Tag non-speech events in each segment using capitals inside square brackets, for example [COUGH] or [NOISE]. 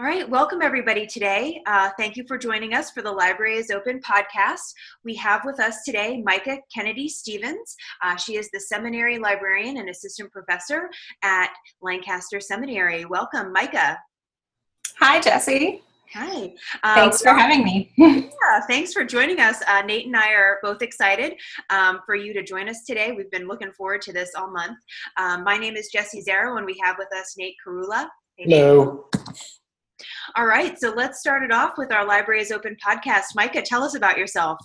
All right, welcome everybody today. Uh, thank you for joining us for the Library is Open podcast. We have with us today Myka Kennedy Stephens. Uh, she is the seminary librarian and assistant professor at Lancaster Seminary. Welcome, Myka. Hi, Jesse. Hi. Uh, thanks for having me. [LAUGHS] yeah, thanks for joining us. Uh, Nate and I are both excited um, for you to join us today. We've been looking forward to this all month. Um, my name is Jesse Zero, and we have with us Nate Curulla. Hey, Hello. All right, so let's start it off with our Library is Open podcast. Myka, tell us about yourself.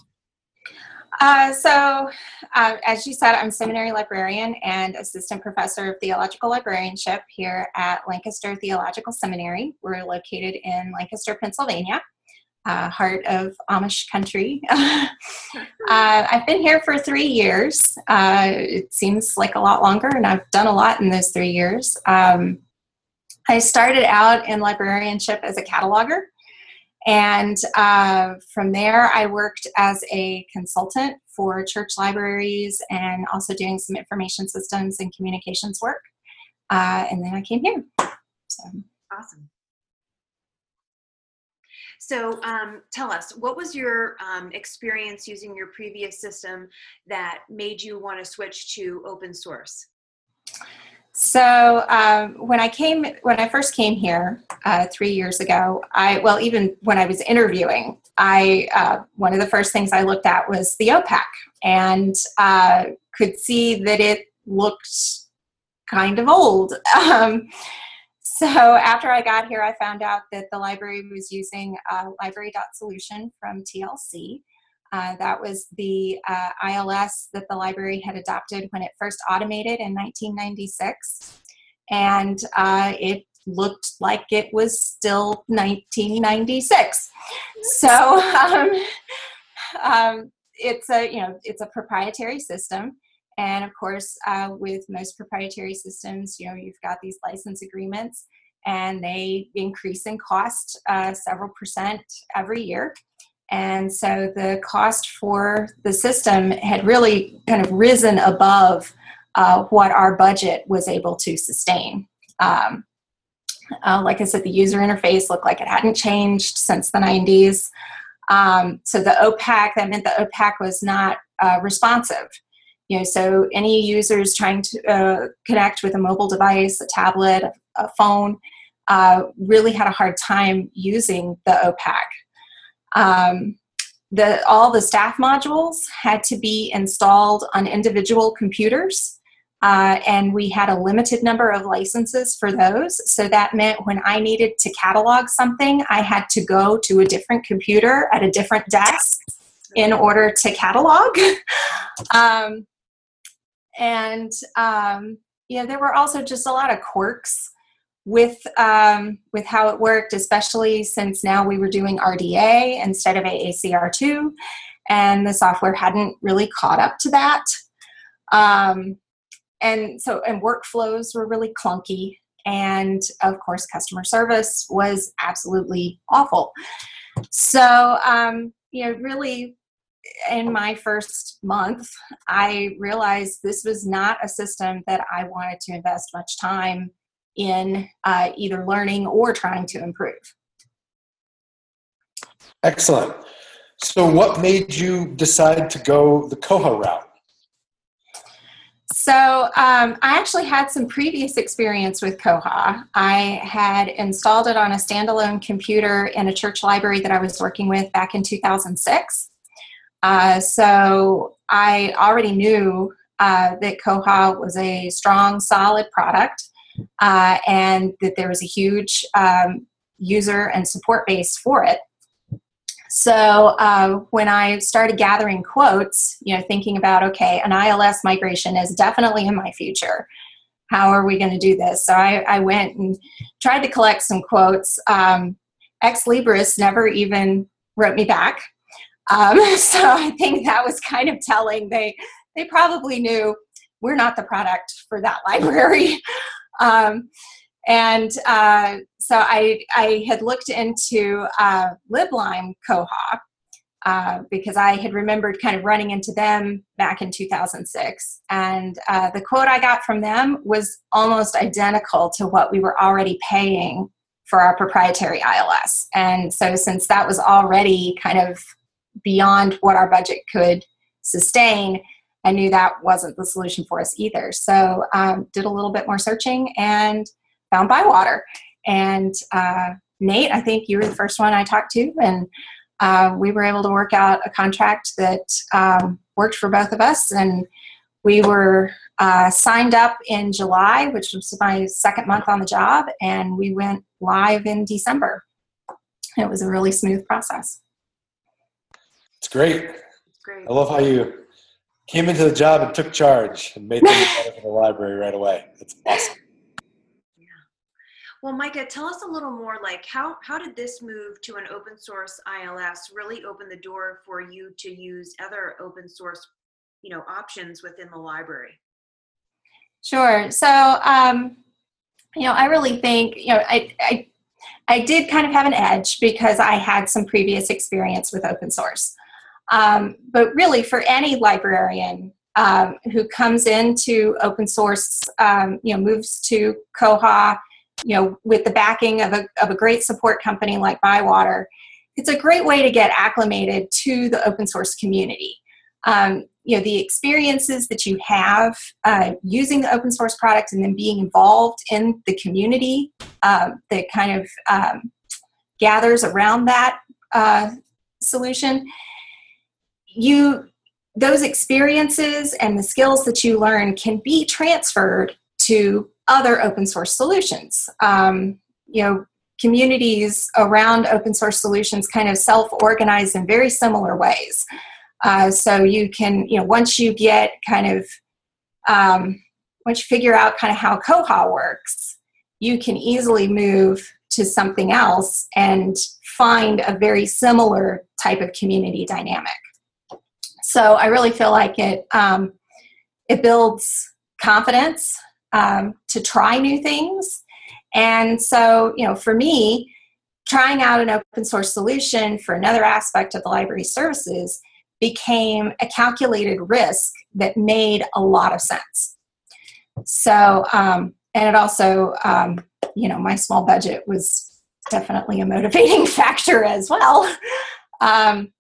Uh, so, uh, as you said, I'm seminary librarian and assistant professor of theological librarianship here at Lancaster Theological Seminary. We're located in Lancaster, Pennsylvania, uh, heart of Amish country. [LAUGHS] Uh, I've been here for three years. Uh, it seems like a lot longer, and I've done a lot in those three years. Um, I started out in librarianship as a cataloger. And uh, from there, I worked as a consultant for church libraries and also doing some information systems and communications work. Uh, and then I came here. So. Awesome. So, um, tell us, what was your um, experience using your previous system that made you want to switch to open source? So um, when I came, when I first came here uh, three years ago, I well, even when I was interviewing, I uh, one of the first things I looked at was the OPAC, and uh, could see that it looked kind of old. [LAUGHS] Um, so after I got here, I found out that the library was using uh, library.solution from TLC, uh, that was the uh, ILS that the library had adopted when it first automated in 1996. And uh, it looked like it was still 1996. So um, um, it's a you know it's a proprietary system, and of course uh, with most proprietary systems, you know you've got these license agreements, and they increase in cost uh, several percent every year. And so the cost for the system had really kind of risen above uh, what our budget was able to sustain. Um, uh, like I said, the user interface looked like it hadn't changed since the 90s. Um, so the OPAC, that meant the OPAC was not uh, responsive. You know, so any users trying to uh, connect with a mobile device, a tablet, a phone, uh, really had a hard time using the OPAC. Um, the, all the staff modules had to be installed on individual computers. Uh, and we had a limited number of licenses for those. So that meant when I needed to catalog something, I had to go to a different computer at a different desk in order to catalog. [LAUGHS] um, and um, yeah, there were also just a lot of quirks with um, with how it worked, especially since now we were doing RDA instead of AACR2, and the software hadn't really caught up to that. Um, and so, and workflows were really clunky, and of course, customer service was absolutely awful. So, um, you know, really, in my first month, I realized this was not a system that I wanted to invest much time in uh, either learning or trying to improve. Excellent. So, what made you decide to go the Koha route? So, um, I actually had some previous experience with Koha. I had installed it on a standalone computer in a church library that I was working with back in 2006. Uh, so, I already knew uh, that Koha was a strong, solid product uh, and that there was a huge um, user and support base for it. So uh, when I started gathering quotes, you know, thinking about okay, an ILS migration is definitely in my future. How are we going to do this? So I, I, went and tried to collect some quotes. Um, Ex Libris never even wrote me back. Um, [LAUGHS] so I think that was kind of telling. They they probably knew we're not the product for that [LAUGHS] library. Um, and uh, so I, I had looked into uh, LibLime Koha uh, because I had remembered kind of running into them back in 2006. And uh, the quote I got from them was almost identical to what we were already paying for our proprietary ILS. And so, since that was already kind of beyond what our budget could sustain, I knew that wasn't the solution for us either. So, um, did a little bit more searching and found Bywater. And uh, Nate, I think you were the first one I talked to, and uh, we were able to work out a contract that um, worked for both of us. And we were uh, signed up in July, which was my second month on the job, and we went live in December. It was a really smooth process. It's great. great. I love how you came into the job and took charge and made things better for the library right away. That's awesome. Yeah. Well, Myka, tell us a little more. Like, how how did this move to an open source ILS really open the door for you to use other open source, you know, options within the library? Sure. So, um, you know, I really think, you know, I, I, I did kind of have an edge because I had some previous experience with open source. Um, but really, for any librarian um, who comes into open source, um, you know, moves to Koha, you know, with the backing of a, of a great support company like Bywater, it's a great way to get acclimated to the open source community. Um, you know the experiences that you have uh, using the open source product and then being involved in the community uh, that kind of um, gathers around that uh, solution you those experiences and the skills that you learn can be transferred to other open source solutions um, you know communities around open source solutions kind of self-organize in very similar ways uh, so you can, you know, once you get kind of, um, once you figure out kind of how Koha works, you can easily move to something else and find a very similar type of community dynamic. So I really feel like it um, it builds confidence um, to try new things. And so, you know, for me, trying out an open source solution for another aspect of the library services became a calculated risk that made a lot of sense. So, um, and it also, um, you know, my small budget was definitely a motivating [LAUGHS] factor as well. Um,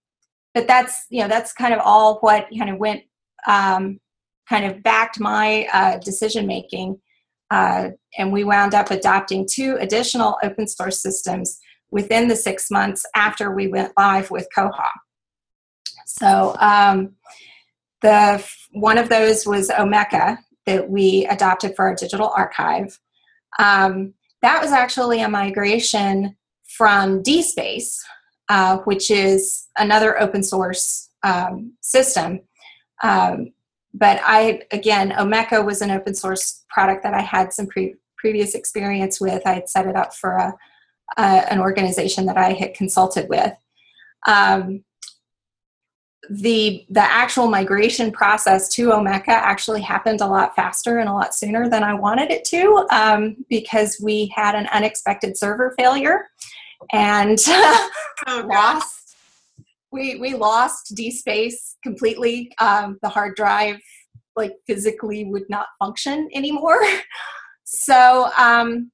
but that's, you know, that's kind of all what kind of went, um, kind of backed my uh, decision making. Uh, and we wound up adopting two additional open source systems within the six months after we went live with Koha. So um, the one of those was Omeka that we adopted for our digital archive. Um, that was actually a migration from DSpace, uh, which is another open source um, system. Um, but I, again, Omeka was an open source product that I had some pre- previous experience with. I had set it up for a, an organization that I had consulted with. Um, the the actual migration process to Omeka actually happened a lot faster and a lot sooner than I wanted it to um, because we had an unexpected server failure and [LAUGHS] oh, lost we we lost DSpace completely. Um, the hard drive like physically would not function anymore. [LAUGHS] so, um,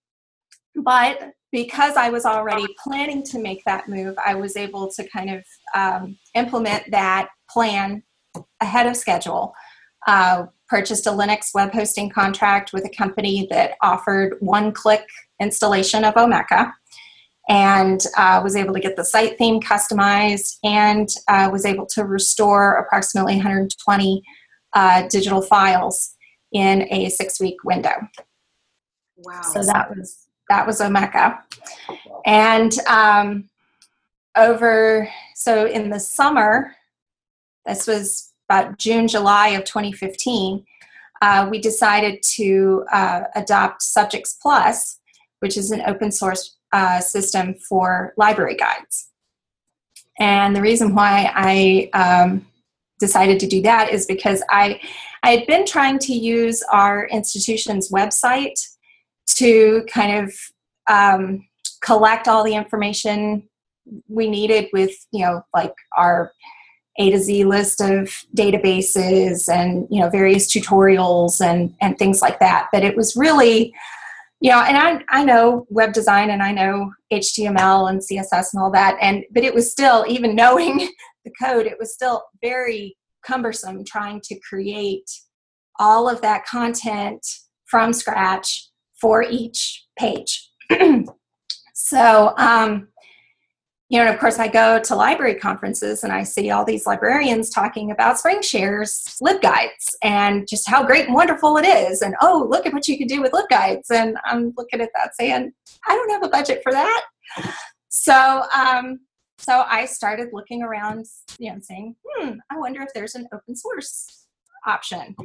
but because I was already planning to make that move, I was able to kind of um, implement that plan ahead of schedule. Uh, purchased a Linux web hosting contract with a company that offered one click installation of Omeka and uh, was able to get the site theme customized and uh, was able to restore approximately 120 uh, digital files in a six week window. Wow. So that was that was Omeka. And um, over, so in the summer, this was about June, July of 2015, uh, we decided to uh, adopt Subjects Plus, which is an open source uh, system for library guides. And the reason why I um, decided to do that is because I, I had been trying to use our institution's website to kind of um, collect all the information we needed with, you know, like our A to Z list of databases and, you know, various tutorials and, and things like that. But it was really know, and I I know web design and I know HTML and CSS and all that, and but it was still even knowing [LAUGHS] the code, it was still very cumbersome trying to create all of that content from scratch for each page. [CLEARS THROAT] so, um, you know, and of course, I go to library conferences and I see all these librarians talking about SpringShare's LibGuides and just how great and wonderful it is. And oh, look at what you can do with LibGuides. And I'm looking at that saying, I don't have a budget for that. So, um, so I started looking around, you know, saying, hmm, I wonder if there's an open source option.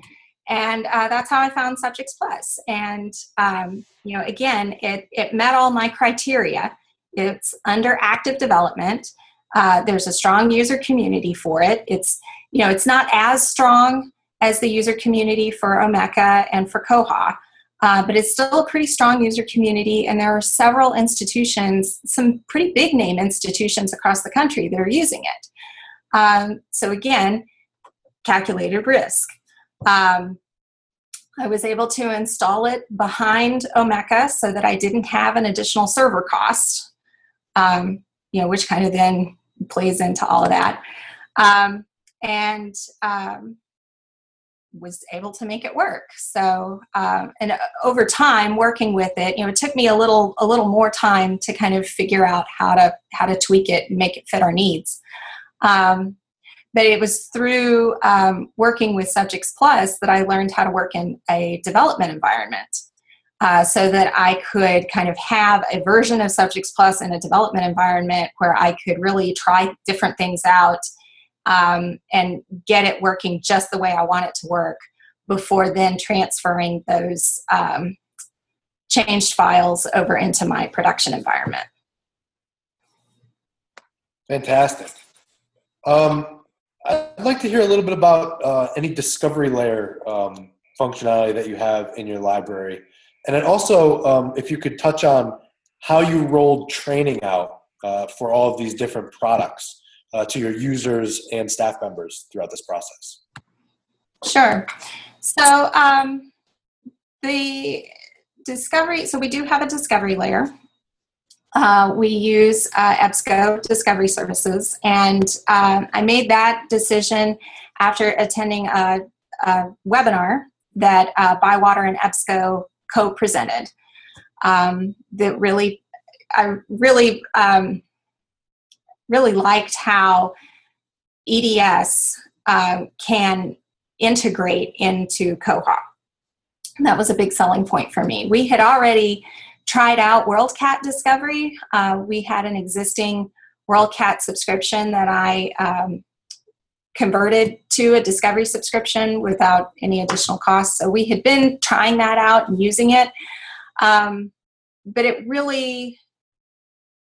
And uh, that's how I found Subjects Plus. And, um, you know, again, it, it met all my criteria it's under active development. Uh, there's a strong user community for it. It's you know it's not as strong as the user community for Omeka and for Koha, uh, but it's still a pretty strong user community. And there are several institutions, some pretty big name institutions across the country that are using it. Um, so again, calculated risk. Um, I was able to install it behind Omeka so that I didn't have an additional server cost um, you know, which kind of then plays into all of that. Um, and um, was able to make it work. So, um, and uh, over time, working with it, you know, it took me a little a little more time to kind of figure out how to how to tweak it and make it fit our needs. Um, but it was through um, working with Subjects Plus that I learned how to work in a development environment uh, so that I could kind of have a version of Subjects Plus in a development environment where I could really try different things out um, and get it working just the way I want it to work before then transferring those um, changed files over into my production environment. Fantastic. Um, I'd like to hear a little bit about uh, any discovery layer um, functionality that you have in your library. And then also, um, if you could touch on how you rolled training out uh, for all of these different products uh, to your users and staff members throughout this process. Sure. So um, the discovery, so we do have a discovery layer. Uh, we use uh, EBSCO Discovery Services, and um, I made that decision after attending a, a webinar that uh, Bywater and EBSCO co-presented. Um, that really i really um, really liked how eds uh, can integrate into koha that was a big selling point for me. We had already tried out worldcat discovery. Uh, we had an existing worldcat subscription that i um, converted to a discovery subscription without any additional costs. So we had been trying that out and using it. Um, but it really,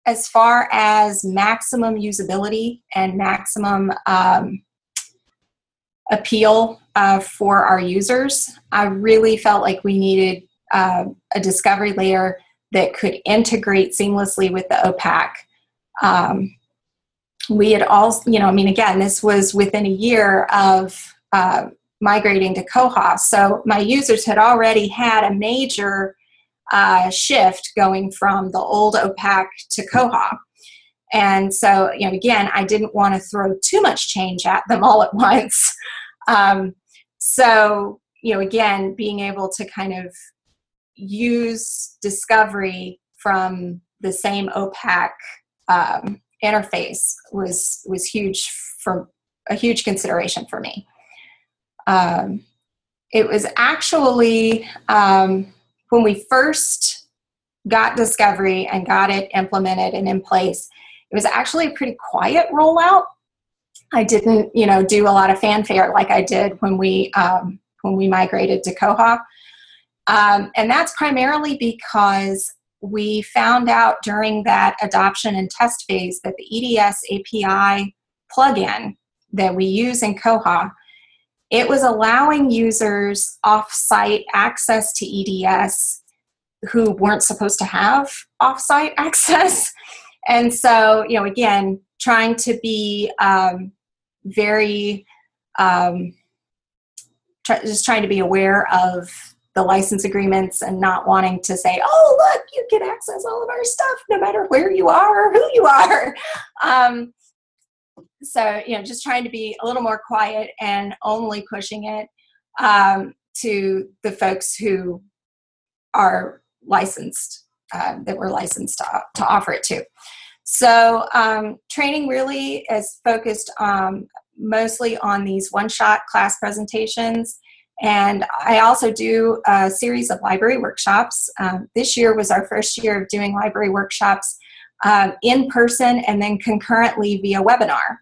as far as maximum usability and maximum um, appeal uh, for our users, I really felt like we needed uh, a discovery layer that could integrate seamlessly with the OPAC. Um, we had all, you know, I mean, again, this was within a year of uh, migrating to Koha. So my users had already had a major uh, shift going from the old OPAC to Koha. And so, you know, again, I didn't want to throw too much change at them all at [LAUGHS] once. Um, so, you know, again, being able to kind of use discovery from the same OPAC um, interface was was huge for a huge consideration for me. Um, it was actually um, when we first got Discovery and got it implemented and in place. It was actually a pretty quiet rollout. I didn't, you know, do a lot of fanfare like I did when we um, when we migrated to Koha, um, and that's primarily because we found out during that adoption and test phase that the EDS API plugin that we use in Koha, it was allowing users off-site access to EDS who weren't supposed to have off-site [LAUGHS] access. And so, you know, again, trying to be um, very, um, just trying to be aware of the license agreements and not wanting to say, oh, look, you can access all of our stuff no matter where you are or who you are. Um, so, you know, just trying to be a little more quiet and only pushing it um, to the folks who are licensed, uh, that we're licensed to, to offer it to. So, um, training really is focused um, mostly on these one shot class presentations. And I also do a series of library workshops. Um, this year was our first year of doing library workshops uh, in person and then concurrently via webinar.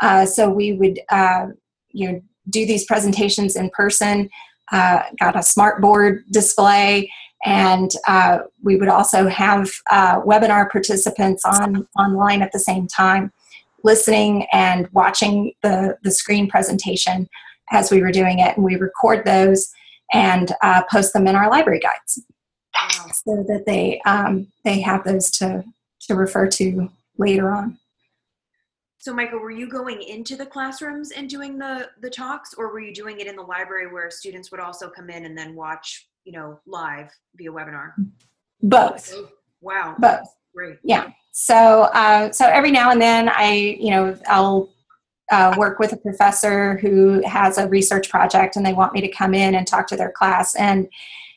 Uh, so we would, uh, you know, do these presentations in person. Uh, got a smart board display, and uh, we would also have uh, webinar participants on online at the same time, listening and watching the the screen presentation as we were doing it, and we record those and post them in our library guides so that they um, they have those to to refer to later on. So, Michael, were you going into the classrooms and doing the the talks, or were you doing it in the library where students would also come in and then watch, you know, live via webinar? Both. Wow. Both. Great. Yeah. So, uh, so every now and then, I, you know, I'll uh, work with a professor who has a research project, and they want me to come in and talk to their class, and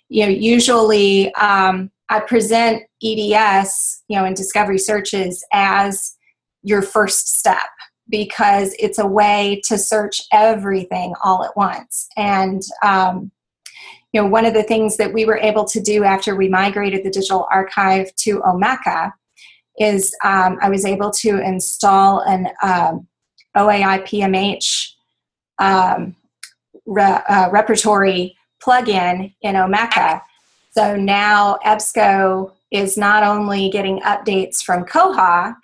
you know, usually um, I present EDS, you know, in discovery searches as your first step because it's a way to search everything all at once. And, um, you know, one of the things that we were able to do after we migrated the digital archive to Omeka is um, I was able to install an um, OAI PMH um, re- uh, repertory plugin in Omeka. So now EBSCO is not only getting updates from Koha,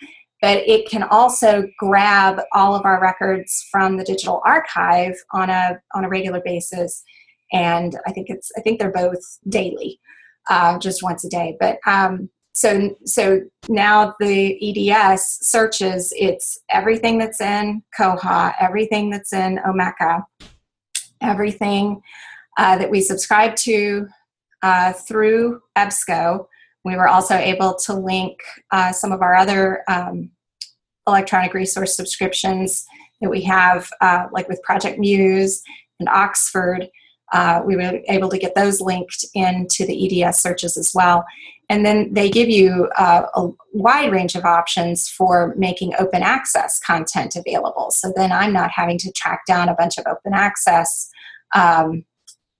but it can also grab all of our records from the digital archive on a on a regular basis and i think it's i think they're both daily uh, just once a day but um, so so now the eds searches it's everything that's in koha everything that's in omeka everything uh, that we subscribe to uh, through ebsco we were also able to link uh, some of our other um, electronic resource subscriptions that we have, uh, like with Project Muse and Oxford. Uh, we were able to get those linked into the EDS searches as well. And then they give you uh, a wide range of options for making open access content available. So then I'm not having to track down a bunch of open access um,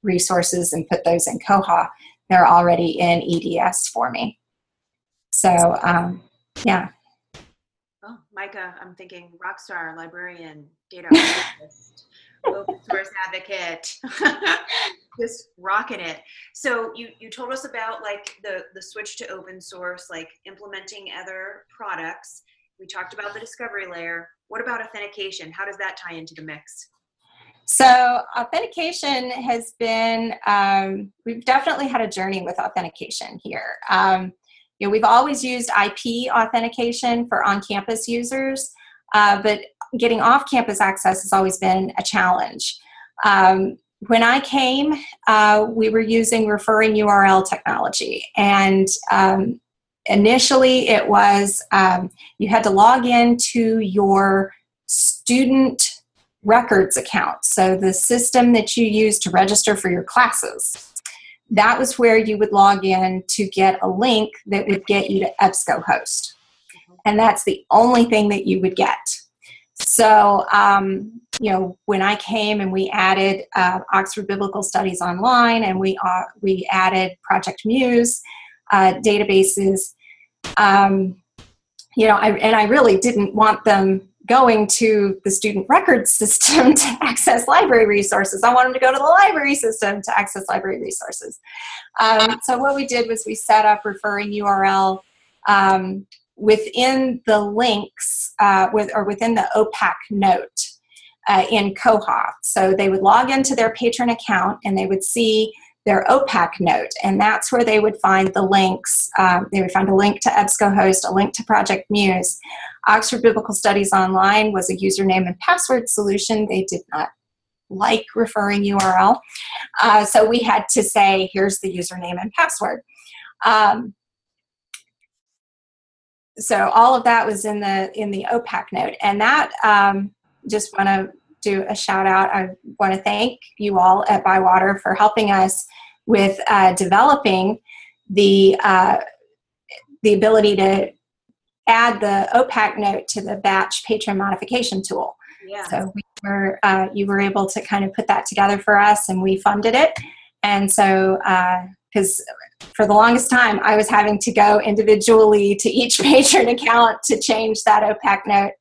resources and put those in Koha. They're already in EDS for me. So, um, yeah. Oh, Myka, I'm thinking rock star, librarian, data [LAUGHS] archivist, open source advocate, [LAUGHS] just rocking it. So you you told us about like the the switch to open source, like implementing other products. We talked about the discovery layer. What about authentication? How does that tie into the mix? So authentication has been um, we've definitely had a journey with authentication here. Um, you know, we've always used IP authentication for on-campus users, uh, but getting off-campus access has always been a challenge. Um, when I came, uh, we were using referring URL technology, and um, initially it was um, you had to log in to your student records account, so the system that you use to register for your classes. That was where you would log in to get a link that would get you to EBSCOhost. And that's the only thing that you would get. So, um, you know, when I came and we added uh, Oxford Biblical Studies Online and we, uh, we added Project Muse uh, databases, um, you know, I, and I really didn't want them going to the student record [LAUGHS] system to access library resources. I want them to go to the library system to access library resources. Um, so what we did was we set up referring URL um, within the links uh, with or within the OPAC note uh, in Koha. So they would log into their patron account and they would see their OPAC note, and that's where they would find the links. Um, they would find a link to EBSCOhost, a link to Project Muse. Oxford Biblical Studies Online was a username and password solution. They did not like referring URL. Uh, so we had to say, here's the username and password. Um, so all of that was in the in the OPAC note, and that um, just want to do a shout out. I want to thank you all at Bywater for helping us with uh, developing the uh, the ability to add the OPAC note to the batch patron modification tool. Yeah. So we were uh, you were able to kind of put that together for us, and we funded it. And so because for the longest time I was having to go individually to each [LAUGHS] patron account to change that OPAC note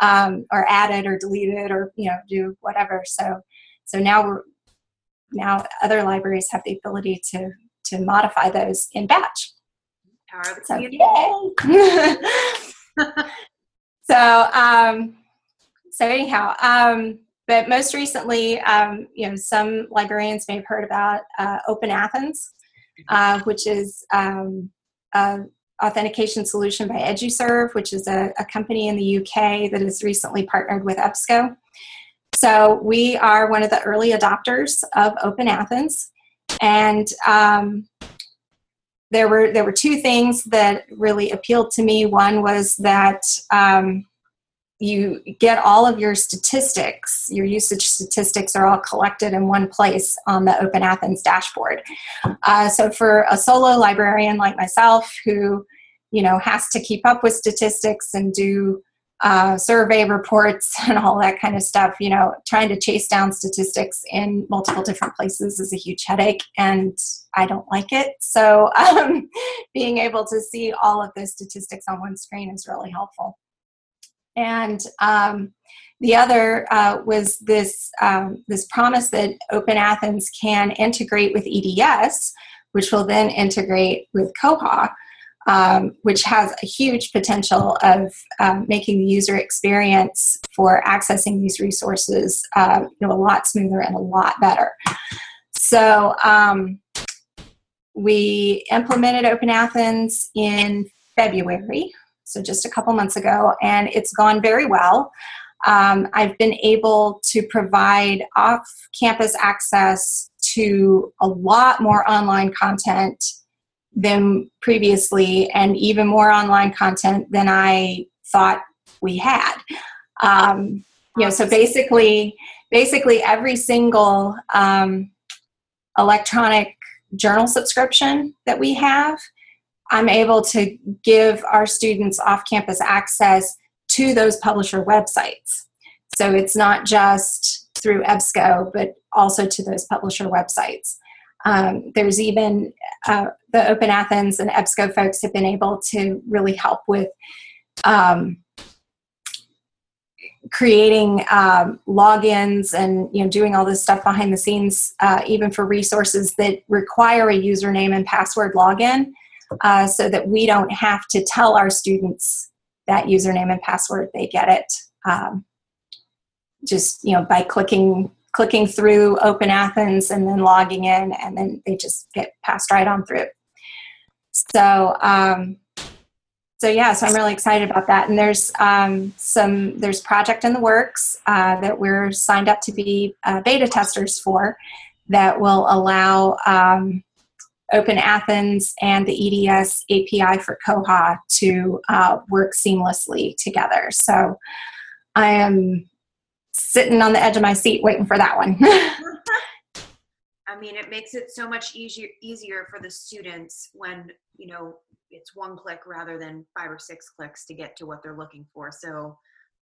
um, or add it or delete it or you know do whatever. So so now we're now other libraries have the ability to to modify those in batch. Power of So yay! [LAUGHS] so um, so anyhow, um, but most recently, um, you know, some librarians may have heard about uh, Open Athens, uh, which is um, a authentication solution by Eduserv, which is a, a, company in the UK that has recently partnered with EBSCO. So we are one of the early adopters of Open Athens, and um, there were there were two things that really appealed to me. One was that um, you get all of your statistics, your usage statistics are all collected in one place on the Open Athens dashboard. Uh, so for a solo librarian like myself who, you know, has to keep up with statistics and do uh, survey reports [LAUGHS] and all that kind of stuff, you know, trying to chase down statistics in multiple different places is a huge headache and I don't like it. So [LAUGHS] um, being able to see all of those statistics on one screen is really helpful. And um, the other uh, was this um, this promise that Open Athens can integrate with EDS, which will then integrate with Koha, um, which has a huge potential of um, making the user experience for accessing these resources uh, you know, a lot smoother and a lot better. So um, we implemented Open Athens in February so just a couple months ago, and it's gone very well. Um, I've been able to provide off campus access to a lot more online content than previously, and even more online content than I thought we had. Um, you know, so basically, basically every single um, electronic journal subscription that we have I'm able to give our students off campus access to those publisher websites. So it's not just through EBSCO, but also to those publisher websites. Um, there's even uh, the Open Athens and EBSCO folks have been able to really help with um, creating um, logins and you know doing all this stuff behind the scenes, uh, even for resources that require a username and password login uh, so that we don't have to tell our students that username and password. They get it um, just you know by clicking clicking through Open Athens and then logging in, and then they just get passed right on through. So. Um, so yeah, so I'm really excited about that. And there's um, some there's project in the works uh, that we're signed up to be uh, beta testers for that will allow um, Open Athens and the EDS API for Koha to uh, work seamlessly together. So I am sitting on the edge of my seat waiting for that one. [LAUGHS] I mean, it makes it so much easier easier for the students when you know it's one click rather than five or six clicks to get to what they're looking for. So,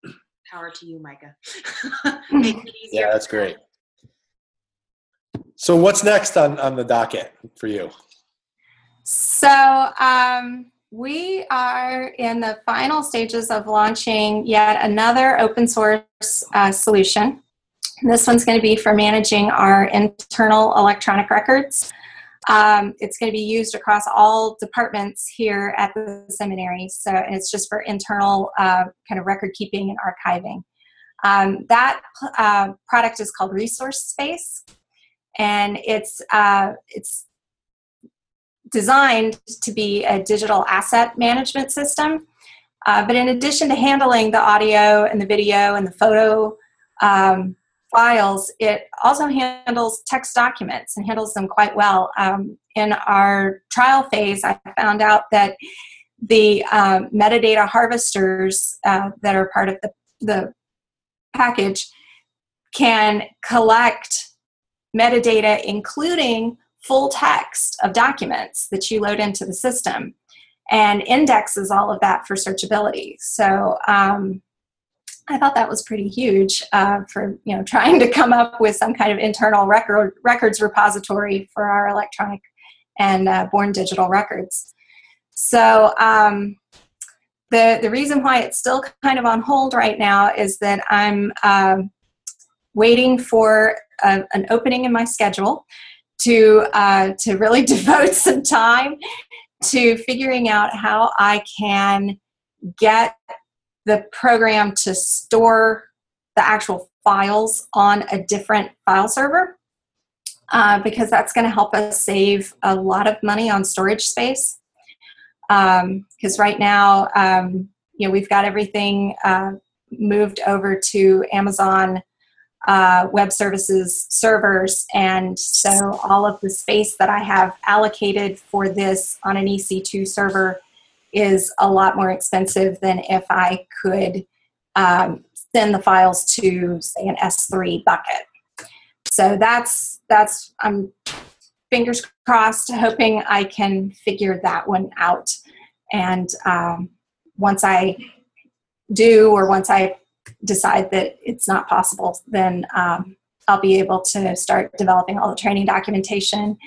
[CLEARS THROAT] power to you, Myka. [LAUGHS] Make it easier. Yeah, that's great. So what's next on, on the docket for you? So um, we are in the final stages of launching yet another open source uh, solution. This one's going to be for managing our internal electronic records. Um, it's going to be used across all departments here at the seminary. So it's just for internal uh, kind of record keeping and archiving. Um, that uh, product is called Resource Space and it's uh, it's designed to be a digital asset management system. Uh, but in addition to handling the audio and the video and the photo um, files, it also handles text documents and handles them quite well. Um, in our trial phase, I found out that the um, metadata harvesters uh, that are part of the, the package can collect metadata, including full text of documents that you load into the system and indexes all of that for searchability. So um, I thought that was pretty huge uh, for you know [LAUGHS] trying to come up with some kind of internal record records repository for our electronic and uh, born digital records. So um, the the reason why it's still kind of on hold right now is that I'm um, waiting for a, an opening in my schedule to uh, to really [LAUGHS] devote some time to figuring out how I can get the program to store the actual files on a different file server uh, because that's going to help us save a lot of money on storage space. Because um, right now, um, you know, we've got everything uh, moved over to Amazon uh, Web Services servers, and so all of the space that I have allocated for this on an EC2 server is a lot more expensive than if I could um, send the files to, say, an S3 bucket. So that's that's I'm fingers crossed, hoping I can figure that one out. And um, once I do, or once I decide that it's not possible, then um, I'll be able to start developing all the training documentation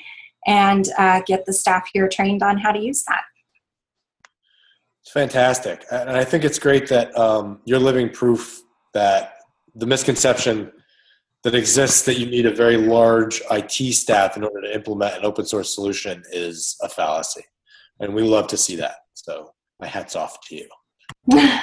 and uh, get the staff here trained on how to use that. It's fantastic. And I think it's great that um, you're living proof that the misconception that exists that you need a very large IT staff in order to implement an open source solution is a fallacy. And we love to see that. So my hat's off to you. [LAUGHS]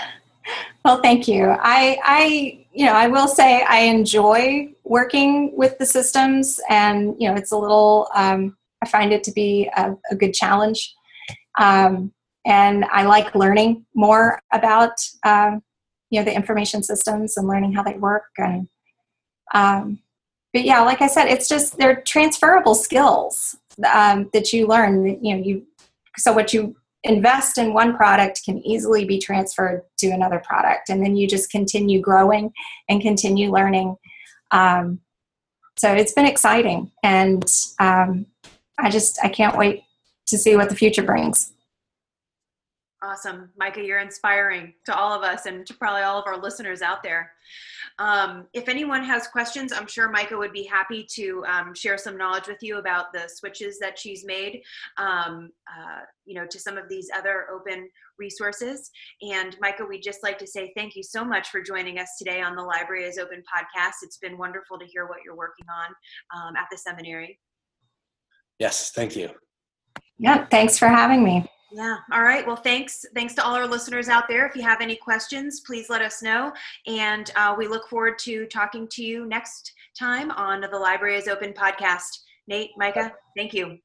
well, thank you. I, I, you know, I will say I enjoy working with the systems, and you know, it's a little. Um, I find it to be a, a good challenge. Um, and I like learning more about um, you know the information systems and learning how they work and um, but yeah like I said it's just they're transferable skills um, that you learn you know you so what you invest in one product can easily be transferred to another product. And then you just continue growing and continue learning. Um, so it's been exciting. And um, i just i can't wait to see what the future brings Awesome. Myka, you're inspiring to all of us and to probably all of our listeners out there. Um, if anyone has questions, I'm sure Myka would be happy to um, share some knowledge with you about the switches that she's made, um, uh, you know, to some of these other open resources. And Myka, we'd just like to say thank you so much for joining us today on the Library is Open podcast. It's been wonderful to hear what you're working on um, at the seminary. Yes, thank you. Yeah, thanks for having me. Yeah. All right. Well, thanks. Thanks to all our listeners out there. If you have any questions, please let us know. And uh, we look forward to talking to you next time on the Library is Open podcast. Nate, Myka, thank you.